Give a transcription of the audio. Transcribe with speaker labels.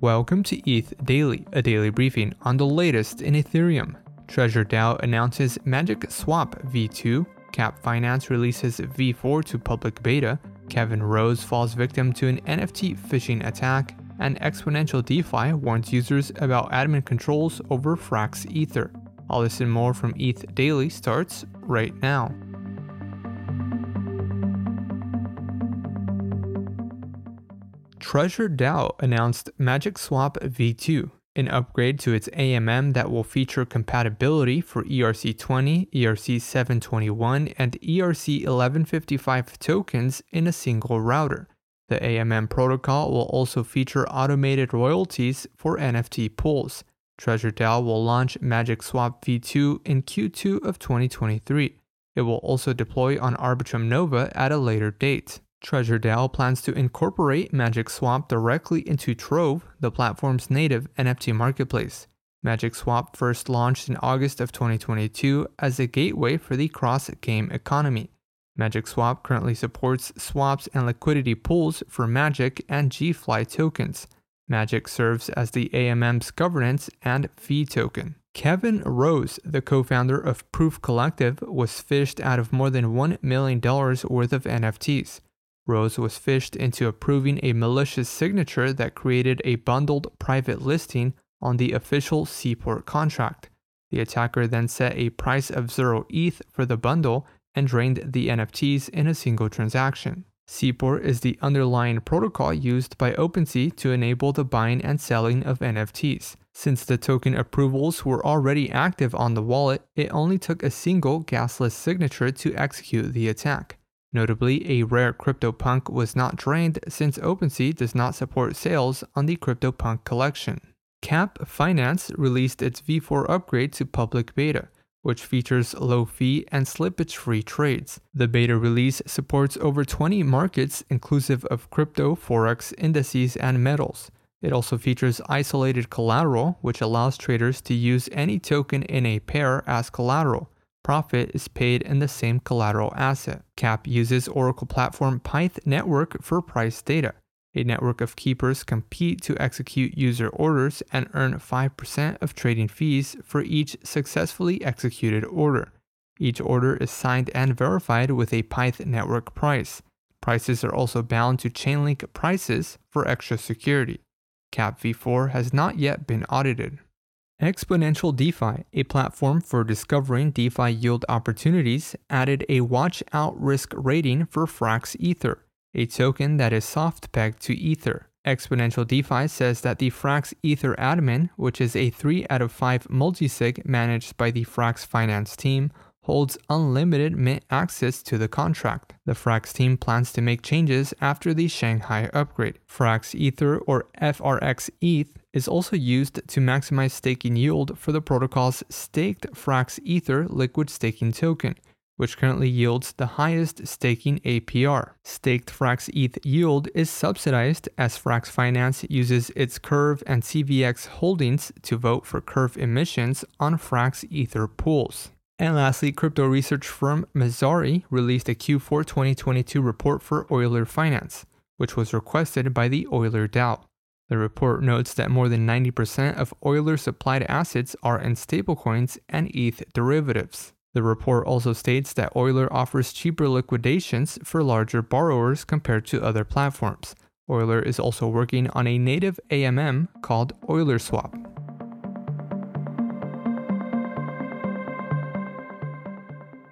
Speaker 1: Welcome to ETH Daily, a daily briefing on the latest in Ethereum. Treasure DAO announces Magic Swap v2, Cap Finance releases v4 to public beta, Kevin Rose falls victim to an NFT phishing attack, and Exponential DeFi warns users about admin controls over Frax Ether. All this and more from ETH Daily starts right now. Treasure DAO announced Magic Swap v2, an upgrade to its AMM that will feature compatibility for ERC20, ERC721, and ERC1155 tokens in a single router. The AMM protocol will also feature automated royalties for NFT pools. Treasure DAO will launch Magic Swap v2 in Q2 of 2023. It will also deploy on Arbitrum Nova at a later date. Treasure DAO plans to incorporate Magic Swap directly into Trove, the platform's native NFT marketplace. Magic Swap first launched in August of 2022 as a gateway for the cross game economy. Magic Swap currently supports swaps and liquidity pools for Magic and GFly tokens. Magic serves as the AMM's governance and fee token. Kevin Rose, the co founder of Proof Collective, was phished out of more than $1 million worth of NFTs. Rose was phished into approving a malicious signature that created a bundled private listing on the official Seaport contract. The attacker then set a price of 0 ETH for the bundle and drained the NFTs in a single transaction. Seaport is the underlying protocol used by OpenSea to enable the buying and selling of NFTs. Since the token approvals were already active on the wallet, it only took a single gasless signature to execute the attack. Notably, a rare CryptoPunk was not drained since OpenSea does not support sales on the CryptoPunk collection. Cap Finance released its V4 upgrade to public beta, which features low fee and slippage free trades. The beta release supports over 20 markets inclusive of crypto, forex, indices, and metals. It also features isolated collateral, which allows traders to use any token in a pair as collateral profit is paid in the same collateral asset. CAP uses Oracle Platform Pyth Network for price data. A network of keepers compete to execute user orders and earn 5% of trading fees for each successfully executed order. Each order is signed and verified with a Pyth network price. Prices are also bound to Chainlink prices for extra security. CAP v4 has not yet been audited. Exponential DeFi, a platform for discovering DeFi yield opportunities, added a watch out risk rating for Frax Ether, a token that is soft pegged to Ether. Exponential DeFi says that the Frax Ether admin, which is a 3 out of 5 multisig managed by the Frax Finance team, holds unlimited mint access to the contract. The Frax team plans to make changes after the Shanghai upgrade. Frax Ether or FRX ETH is also used to maximize staking yield for the protocol's staked Frax Ether liquid staking token, which currently yields the highest staking APR. Staked Frax ETH yield is subsidized as Frax Finance uses its Curve and CVX holdings to vote for Curve emissions on Frax Ether pools. And lastly, crypto research firm Messari released a Q4 2022 report for Euler Finance, which was requested by the Euler DAO. The report notes that more than 90% of Euler supplied assets are in stablecoins and ETH derivatives. The report also states that Euler offers cheaper liquidations for larger borrowers compared to other platforms. Euler is also working on a native AMM called Euler Swap.